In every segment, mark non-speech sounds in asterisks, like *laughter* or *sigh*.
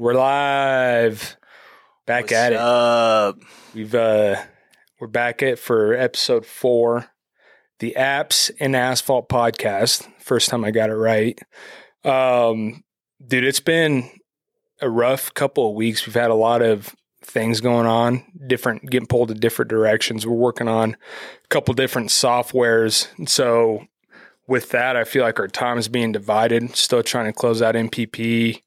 We're live. Back What's at it. We've uh we're back at for episode four. The Apps and Asphalt podcast. First time I got it right. Um dude, it's been a rough couple of weeks. We've had a lot of things going on, different getting pulled in different directions. We're working on a couple different softwares. And so with that, I feel like our time is being divided. Still trying to close out NPP.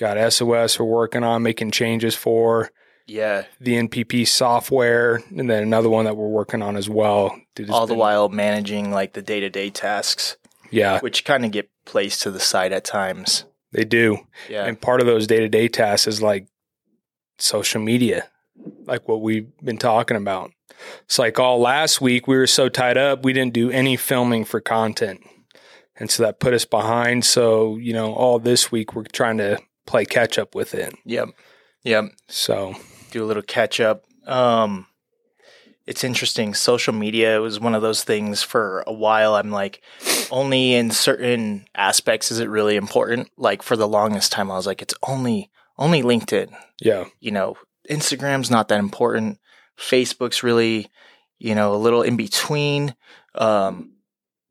Got SOS we're working on making changes for Yeah, the NPP software, and then another one that we're working on as well. All the been- while managing like the day to day tasks, yeah, which kind of get placed to the side at times. they do. Yeah, And part of those day to day tasks is like social media, like what we've been talking about. It's like all last week we were so tied up, we didn't do any filming for content. And so that put us behind. So, you know, all this week we're trying to play catch up with it. yep, yep. So, Do a little catch up. Um, it's interesting. Social media was one of those things for a while. I'm like, only in certain aspects is it really important. Like for the longest time, I was like, it's only only LinkedIn. yeah. you know, Instagram's not that important. Facebook's really, you know, a little in between. Um,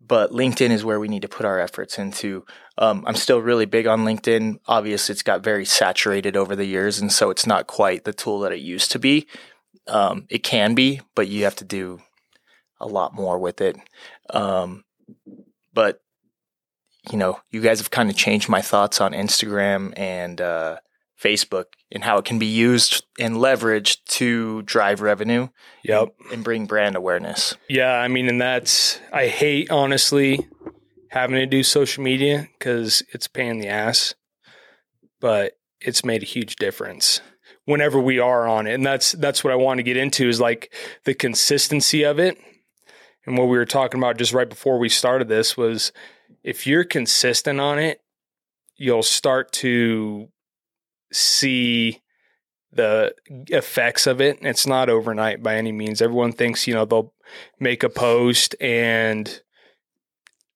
but LinkedIn is where we need to put our efforts into. Um, I'm still really big on LinkedIn. Obviously, it's got very saturated over the years, and so it's not quite the tool that it used to be. Um, it can be, but you have to do a lot more with it. Um, but you know, you guys have kind of changed my thoughts on Instagram and uh, Facebook and how it can be used and leveraged to drive revenue Yep. and bring brand awareness. Yeah, I mean, and that's I hate honestly having to do social media because it's a pain in the ass, but it's made a huge difference whenever we are on it, and that's that's what I want to get into is like the consistency of it. And what we were talking about just right before we started this was if you're consistent on it, you'll start to see the effects of it. It's not overnight by any means. Everyone thinks, you know, they'll make a post and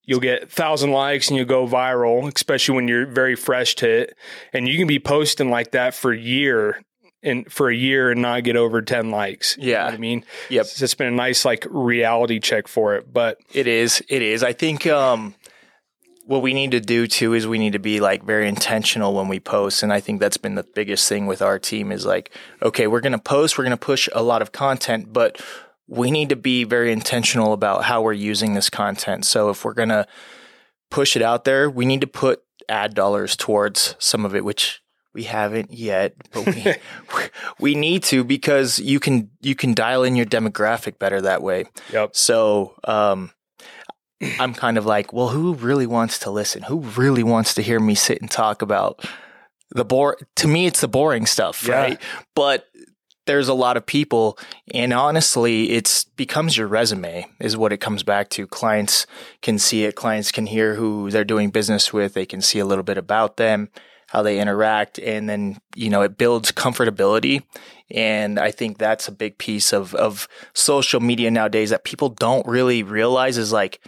you'll get a thousand likes and you'll go viral, especially when you're very fresh to it. And you can be posting like that for a year and for a year and not get over 10 likes. You know Yeah. what I mean? Yep. It's been a nice like reality check for it. But It is. It is. I think um, what we need to do too is we need to be like very intentional when we post, and I think that's been the biggest thing with our team is like, okay, we're going to post, we're going to push a lot of content, but we need to be very intentional about how we're using this content. So if we're going to push it out there, we need to put ad dollars towards some of it, which we haven't yet, but we *laughs* *laughs* we need to because you can you can dial in your demographic better that way. yep. So um, I'm kind of like, well, who really wants to listen? Who really wants to hear me sit and talk about the bore? To me, it's the boring stuff, Yeah. right? But there's a lot of people, and honestly, it's becomes your resume is what it comes back to. Clients can see it. Clients can hear who they're doing business with. They can see a little bit about them, how they interact, and then you know it builds comfortability. And I think that's a big piece of of social media nowadays that people don't really realize is like,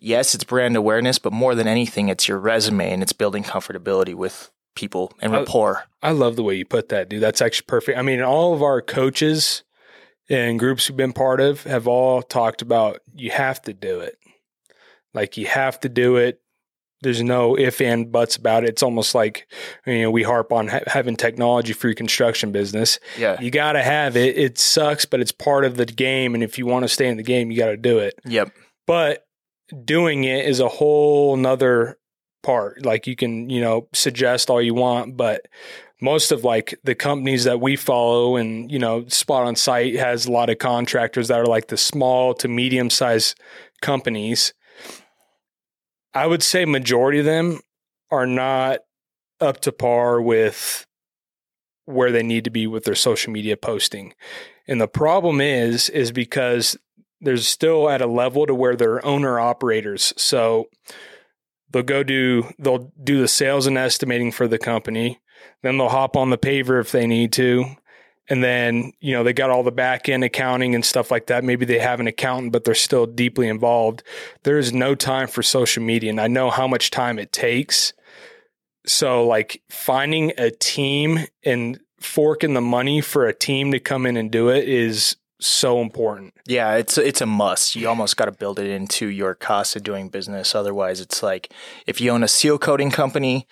yes, it's brand awareness, but more than anything, it's your resume and it's building comfortability with people and I- rapport. I love the way you put that, dude. That's actually perfect. I mean, all of our coaches and groups we've been part of have all talked about you have to do it. Like you have to do it. There's no if and buts about it. It's almost like you know we harp on ha- having technology for your construction business. Yeah. You got to have it. It sucks, but it's part of the game. And if you want to stay in the game, you got to do it. Yep. But doing it is a whole nother part. Like you can, you know, suggest all you want, but most of like the companies that we follow and, you know, Spot on Site has a lot of contractors that are like the small to medium sized companies. I would say majority of them are not up to par with where they need to be with their social media posting. And the problem is is because there's still at a level to where they're owner operators. So they'll go do they'll do the sales and estimating for the company. Then they'll hop on the paver if they need to. And then, you know, they got all the back end accounting and stuff like that. Maybe they have an accountant, but they're still deeply involved. There is no time for social media. And I know how much time it takes. So like finding a team and forking the money for a team to come in and do it is so important. Yeah, it's it's a must. You almost got to build it into your cost of doing business. Otherwise, it's like if you own a seal coating company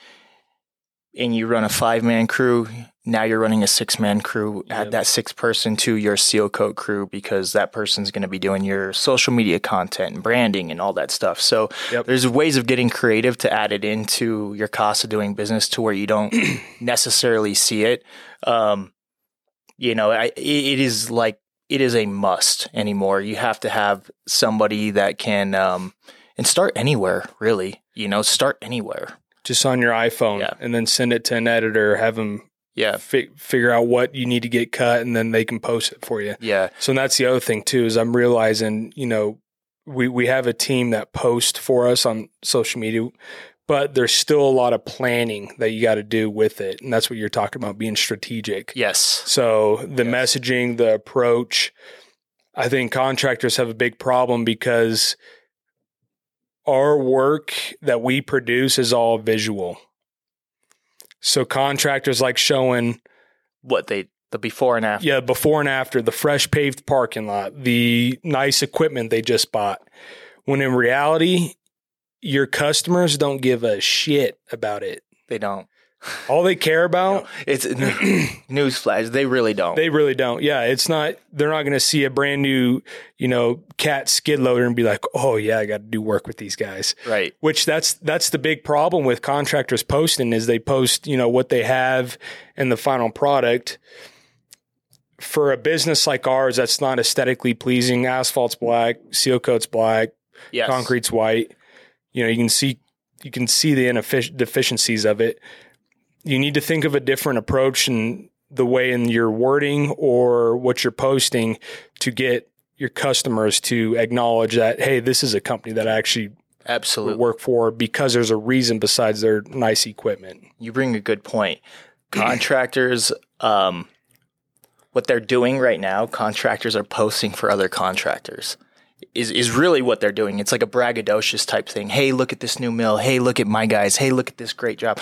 and you run a five man crew, now you're running a six man crew. Add that six person to your seal coat crew because that person's going to be doing your social media content and branding and all that stuff. So Yep. there's ways of getting creative to add it into your cost of doing business to where you don't *clears throat* necessarily see it. Um, you know, I, it is like it is a must anymore. You have to have somebody that can um, and start anywhere. Really, you know, start anywhere. Just on your iPhone Yeah. and then send it to an editor, have them Yeah, fi- figure out what you need to get cut and then they can post it for you. yeah, So that's the other thing too is I'm realizing, you know, we we have a team that posts for us on social media, but there's still a lot of planning that you got to do with it, and that's what you're talking about being strategic. yes, So the Yes. messaging, the approach, I think contractors have a big problem because our work that we produce is all visual. So contractors like showing what they the before and after. yeah, before and after, the fresh paved parking lot, the nice equipment they just bought. When in reality, your customers don't give a shit about it. They don't. All they care *laughs* about, It's *clears throat* newsflash. They really don't. they really don't. Yeah, it's not, they're not going to see a brand new, you know, cat skid loader and be like, oh, yeah, I got to do work with these guys. right. Which that's that's the big problem with contractors posting is they post, you know, what they have and the final product. For a business like ours that's not aesthetically pleasing, asphalt's black, seal coat's black, Yes. concrete's white. You know, you can see you can see the ineffic- deficiencies of it. You need to think of a different approach and the way in your wording or what you're posting to get your customers to acknowledge that hey, this is a company that I actually Absolutely. work for because there's a reason besides their nice equipment. You bring a good point. Contractors, um, what they're doing right now, contractors are posting for other contractors. Is is really what they're doing. It's like a braggadocious type thing. Hey, look at this new mill. Hey, look at my guys. Hey, look at this great job.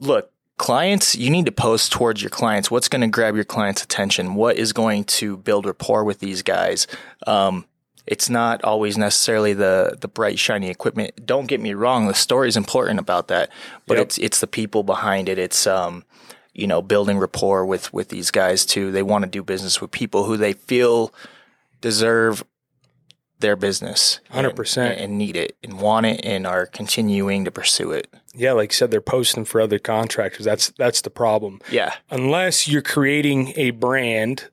Look, clients, you need to post towards your clients. What's going to grab your clients' attention? What is going to build rapport with these guys? Um, it's not always necessarily the the bright shiny equipment. Don't get me wrong, the story is important about that, but Yep. it's it's the people behind it. It's um you know building rapport with with these guys too. They want to do business with people who they feel deserve their business, 100%. and, and need it and want it and are continuing to pursue it. Yeah, like you said, they're posting for other contractors. That's that's the problem. Yeah, unless you're creating a brand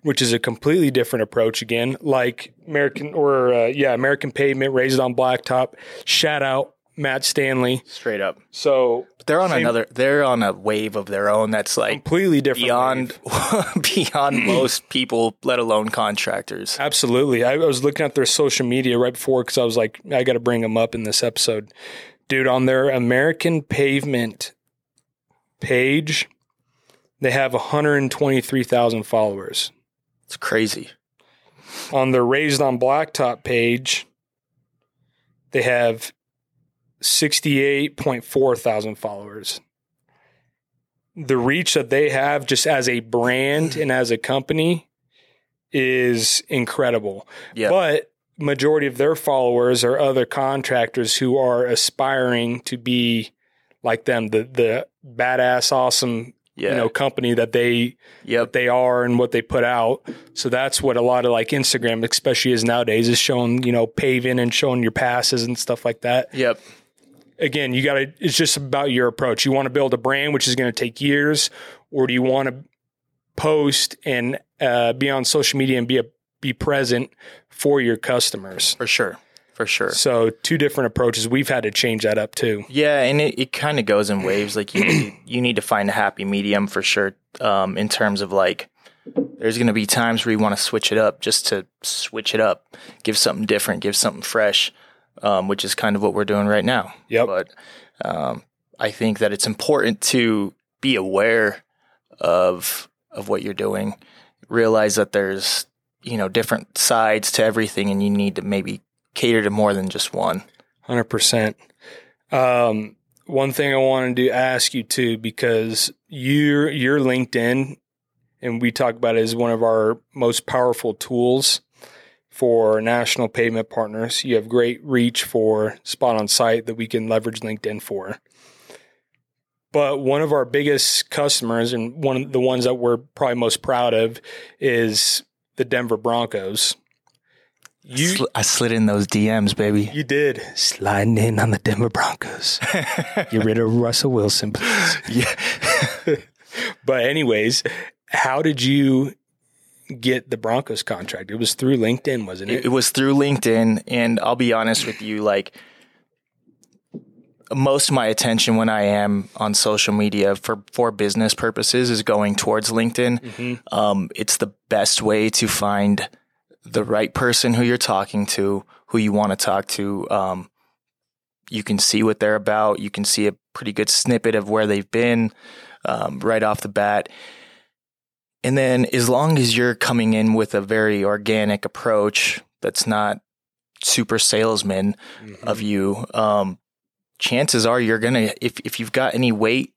which is a completely different approach again like american or uh, yeah american pavement raised on blacktop shout out matt stanley straight up. so But they're on Same- another. They're on a wave of their own. That's like completely different beyond *laughs* beyond *clears throat* most people, let alone contractors. absolutely I, I was looking at their social media right before because i was like i gotta bring them up in this episode dude on their american pavement page they have 123000 followers It's crazy. on their raised on blacktop page they have 68.4 thousand followers the reach that they have just as a brand and as a company is incredible Yeah. but majority of their followers are other contractors who are aspiring to be like them the the badass awesome yeah. you know company that they yep. they are and what they put out. So that's what a lot of like Instagram, especially is nowadays, is showing, you know, paving and showing your passes and stuff like that. Yep. Again, you got to, it's just about your approach. You want to build a brand, which is going to take years, or do you want to post and uh, be on social media and be a, be present for your customers? For sure. For sure. So two different approaches. We've had to change that up too. Yeah, and it, it kind of goes in waves. Like you, need, *clears throat* you need to find a happy medium for sure. Um, in terms of like, there's going to be times where you want to switch it up, just to switch it up, give something different, give something fresh, um, which is kind of what we're doing right now. Yep. But um, I think that it's important to be aware of of what you're doing. Realize that there's you know different sides to everything, and you need to maybe cater to more than just one. Hundred percent. Um, one thing I wanted to ask you too, because your your LinkedIn, and we talk about it as one of our most powerful tools for national pavement partners. You have great reach for spot on site that we can leverage LinkedIn for. But one of our biggest customers and one of the ones that we're probably most proud of is the Denver Broncos. You, Sl- I slid in those DMs, baby. You did. Sliding in on the Denver Broncos. *laughs* Get rid of Russell Wilson, please. Yeah. *laughs* but, anyways, how did you get the Broncos contract? It was through LinkedIn, wasn't it? It was through LinkedIn. And I'll be honest with you, like, most of my attention when I am on social media for, for business purposes is going towards LinkedIn. Mm-hmm. Um, it's the best way to find the right person who you're talking to, who you want to talk to. Um, you can see what they're about. You can see a pretty good snippet of where they've been um, right off the bat. And then, as long as you're coming in with a very organic approach that's not super salesman mm-hmm. of you, um, chances are you're gonna if if you've got any weight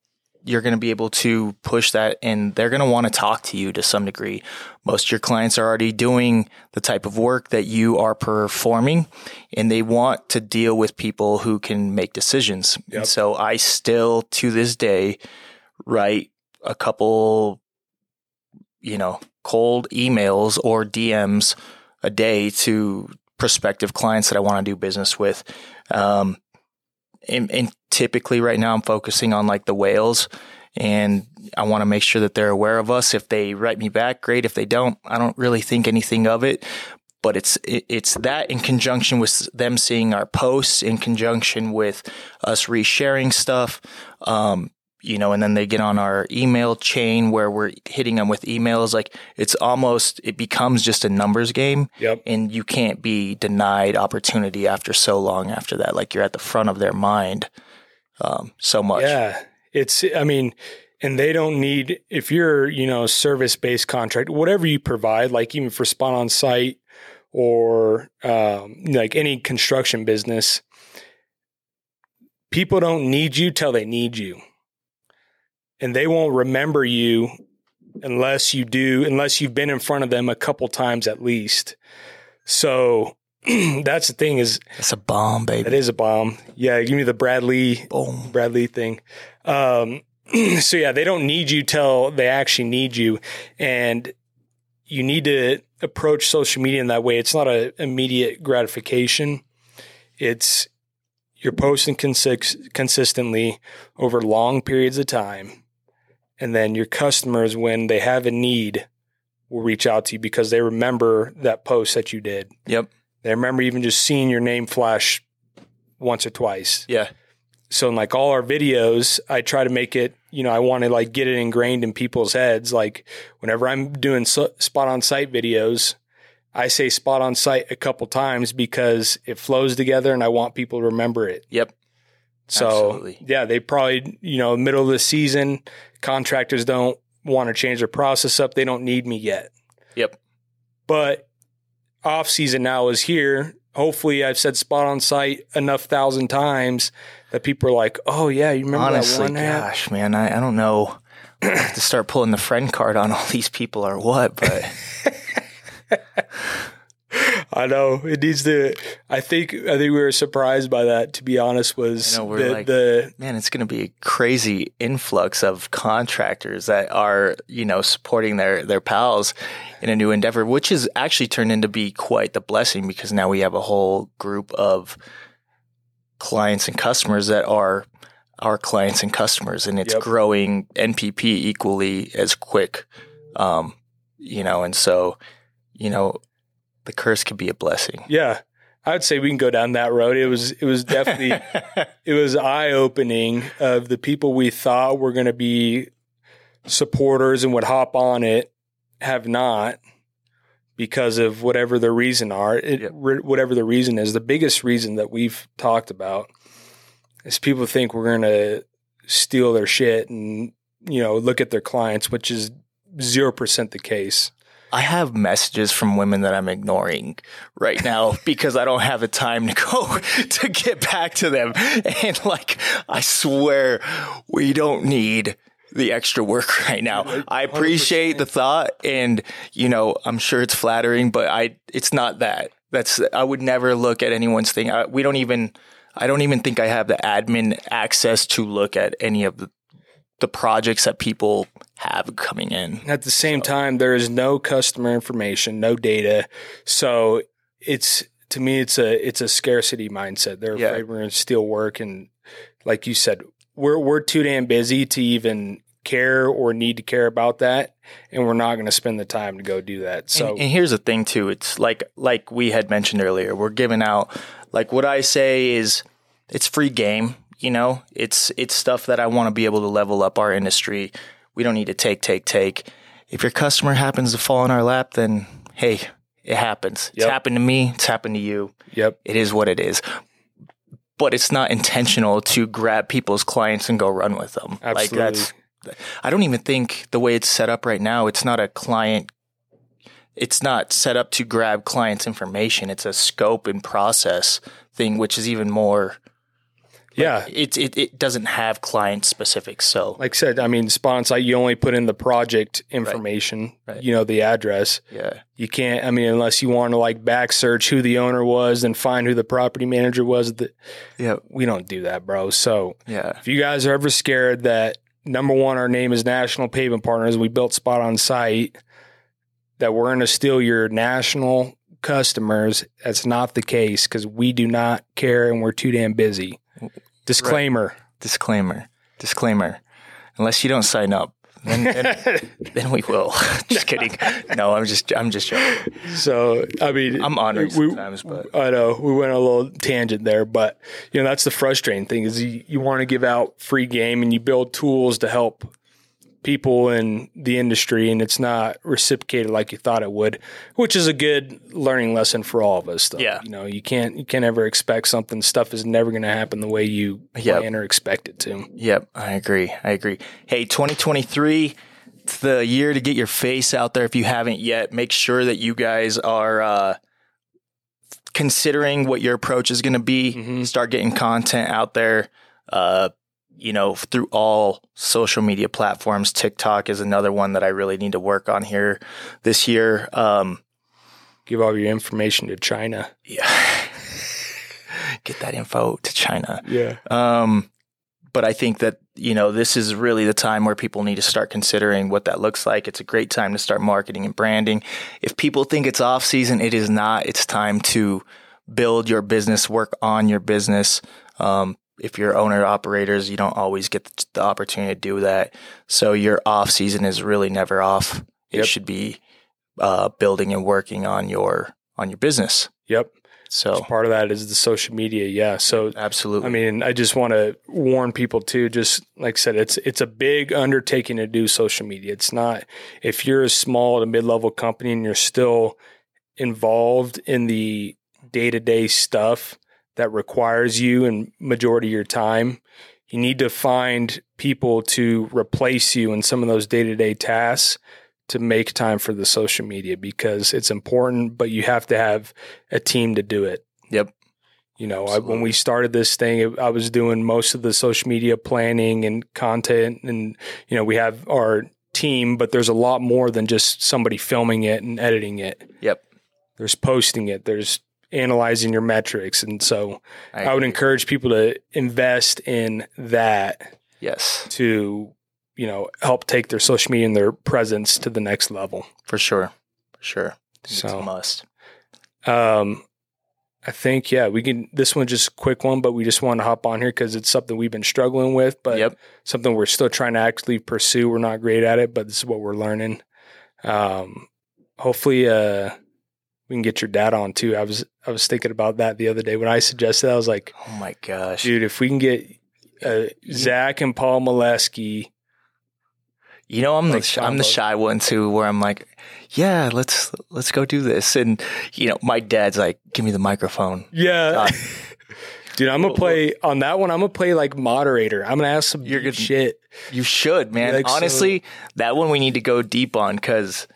you're going to be able to push that and they're going to want to talk to you to some degree. Most of your clients are already doing the type of work that you are performing and they want to deal with people who can make decisions. Yep. And so I still to this day write a couple, you know, cold emails or DMs a day to prospective clients that I want to do business with. Um, and, and typically right now I'm focusing on like the whales and I want to make sure that they're aware of us. If they write me back, great. If they don't, I don't really think anything of it. But it's it's that in conjunction with them seeing our posts, in conjunction with us resharing stuff, um, you know, and then they get on our email chain where we're hitting them with emails. Like it's almost, it becomes just a numbers game. Yep. And you can't be denied opportunity after so long after that. Like you're at the front of their mind um, so much. Yeah. It's, I mean, and they don't need, if you're, you know, service based contract, whatever you provide, like even for spot on site or um, like any construction business, people don't need you till they need you and they won't remember you unless you do, unless you've been in front of them a couple times at least. So *clears throat* that's the thing is it's a bomb, baby. It is a bomb. Yeah, give me the Bradley Boom. Bradley thing. Um, *clears throat* so yeah, they don't need you till they actually need you, and you need to approach social media in that way. It's not an immediate gratification. It's you're posting consi- consistently over long periods of time and then your customers, when they have a need, will reach out to you because they remember that post that you did. Yep. They remember even just seeing your name flash once or twice. Yeah. So in like all our videos, I try to make it, you know, I want to like get it ingrained in people's heads. Like whenever I'm doing so, spot on site videos, I say spot on site a couple times because it flows together and I want people to remember it. Yep. So Absolutely. yeah, they probably, you know, middle of the season, contractors don't want to change their process up. They don't need me yet. Yep. But off season now is here. Hopefully I've said spot on site enough thousand times that people are like, oh yeah, you remember Honestly, that one? Gosh, man, I, I don't know to start pulling the friend card on all these people or what, but *laughs* I know it needs to. I think I think we were surprised by that. To be honest, was know, the, like, the man. It's going to be a crazy influx of contractors that are you know supporting their their pals in a new endeavor, which has actually turned into be quite the blessing because now we have a whole group of clients and customers that are our clients and customers, and it's yep. growing NPP equally as quick. Um, you know, and so you know the curse could be a blessing. Yeah. I would say we can go down that road. It was it was definitely *laughs* it was eye opening of the people we thought were going to be supporters and would hop on it have not because of whatever the reason are. It, yep. re, whatever the reason is, the biggest reason that we've talked about is people think we're going to steal their shit and you know look at their clients, which is zero percent the case. I have messages from women that I'm ignoring right now *laughs* because I don't have the time to go *laughs* to get back to them. And like, I swear we don't need the extra work *laughs* right now. I appreciate the thought and, you know, I'm sure it's flattering, but I, it's not that. That's, I would never look at anyone's thing. I, we don't even, I don't even think I have the admin access to look at any of the, the projects that people have coming in. At the same so. time, there is no customer information, no data. So it's, to me, it's a, it's a scarcity mindset. They're yeah. afraid we're going to steal work. And like you said, we're we're too damn busy to even care or need to care about that and we're not going to spend the time to go do that so and, and, here's the thing too it's like like we had mentioned earlier we're giving out like what i say is it's free game you know it's it's stuff that i want to be able to level up our industry we don't need to take take take if your customer happens to fall in our lap then hey it happens yep. it's happened to me it's happened to you yep it is what it is but it's not intentional to grab people's clients and go run with them. Absolutely. Like that's I don't even think the way it's set up right now, it's not a client it's not set up to grab clients' information. It's a scope and process thing, which is even more yeah, it, it it doesn't have client specifics. So, like I said, I mean, sponsor you only put in the project information, right. Right. you know, the address. Yeah, you can't. I mean, unless you want to like back search who the owner was and find who the property manager was. That yeah, we don't do that, bro. So yeah, if you guys are ever scared that number one, our name is National Pavement Partners, we built Spot on Site, that we're going to steal your national customers. That's not the case because we do not care and we're too damn busy. Disclaimer. Right. Disclaimer. Disclaimer. Unless you don't sign up, then, then, *laughs* then we will. *laughs* just kidding. No, I'm just I'm just joking. So I mean, I'm honored we, sometimes, but I know we went a little tangent there, but you know that's the frustrating thing is you, you want to give out free game and you build tools to help people in the industry and it's not reciprocated like you thought it would, which is a good learning lesson for all of us. Though. Yeah. You know, you can't, you can't ever expect something. Stuff is never going to happen the way you yep. plan or expect it to. Yep. I agree. I agree. Hey, 2023, it's the year to get your face out there. If you haven't yet, make sure that you guys are, uh, considering what your approach is going to be, mm-hmm. start getting content out there. Uh, you know, through all social media platforms. TikTok is another one that I really need to work on here this year. Um, Give all your information to China. Yeah. *laughs* Get that info to China. Yeah. Um, but I think that, you know, this is really the time where people need to start considering what that looks like. It's a great time to start marketing and branding. If people think it's off season, it is not. It's time to build your business, work on your business. Um, if you're owner operators, you don't always get the opportunity to do that. So your off season is really never off. It yep. should be uh, building and working on your on your business. Yep. So part of that is the social media. Yeah. So absolutely. I mean, I just want to warn people too. Just like I said, it's it's a big undertaking to do social media. It's not if you're a small to mid level company and you're still involved in the day to day stuff that requires you and majority of your time. You need to find people to replace you in some of those day to day tasks to make time for the social media because it's important, but you have to have a team to do it. Yep. You know, I, when we started this thing, I was doing most of the social media planning and content, and you know, we have our team, but there's a lot more than just somebody filming it and editing it. Yep. There's posting it. There's analyzing your metrics. And so I, I would encourage people to invest in that. Yes. To, you know, help take their social media and their presence to the next level. For sure. For sure. So, it's a must. Um, I think, yeah, we can. This one just a quick one, but we just want to hop on here because it's something we've been struggling with, but yep. something we're still trying to actually pursue. We're not great at it, but this is what we're learning. Um, hopefully, uh, we can get your dad on too. I was I was thinking about that the other day when I suggested. I was like, oh my gosh, dude, if we can get uh, Zach and Paul Milewski. You know, I'm like the I'm the shy one too, where I'm like, yeah, let's let's go do this, and you know, my dad's like, give me the microphone. Yeah. Uh, *laughs* Dude, I'm gonna play on that one. I'm gonna play like moderator. I'm gonna ask some You're good shit. You should, man. Like, Honestly, so, that one we need to go deep on because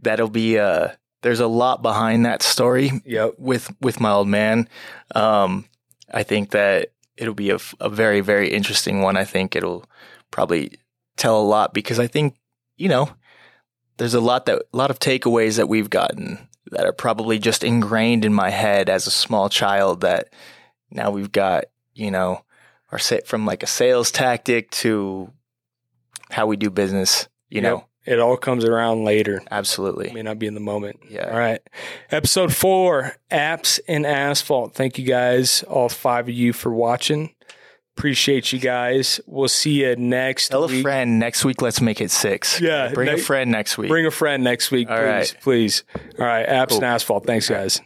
that'll be uh there's a lot behind that story Yep. with with my old man. Um, I think that it'll be a, a very very interesting one. I think it'll probably tell a lot because I think you know there's a lot that a lot of takeaways that we've gotten that are probably just ingrained in my head as a small child that now we've got you know or say from like a sales tactic to how we do business. You Yep. know, It all comes around later. absolutely. May not be in the moment. Yeah. All right. Episode four, apps and asphalt. Thank you guys, all five of you, for watching. Appreciate you guys. We'll see you next Tell a friend next week. Let's make it six. Yeah, bring a friend next week. Bring a friend next week, All please. right. Please. All right. Apps Cool. and asphalt. Thanks, guys.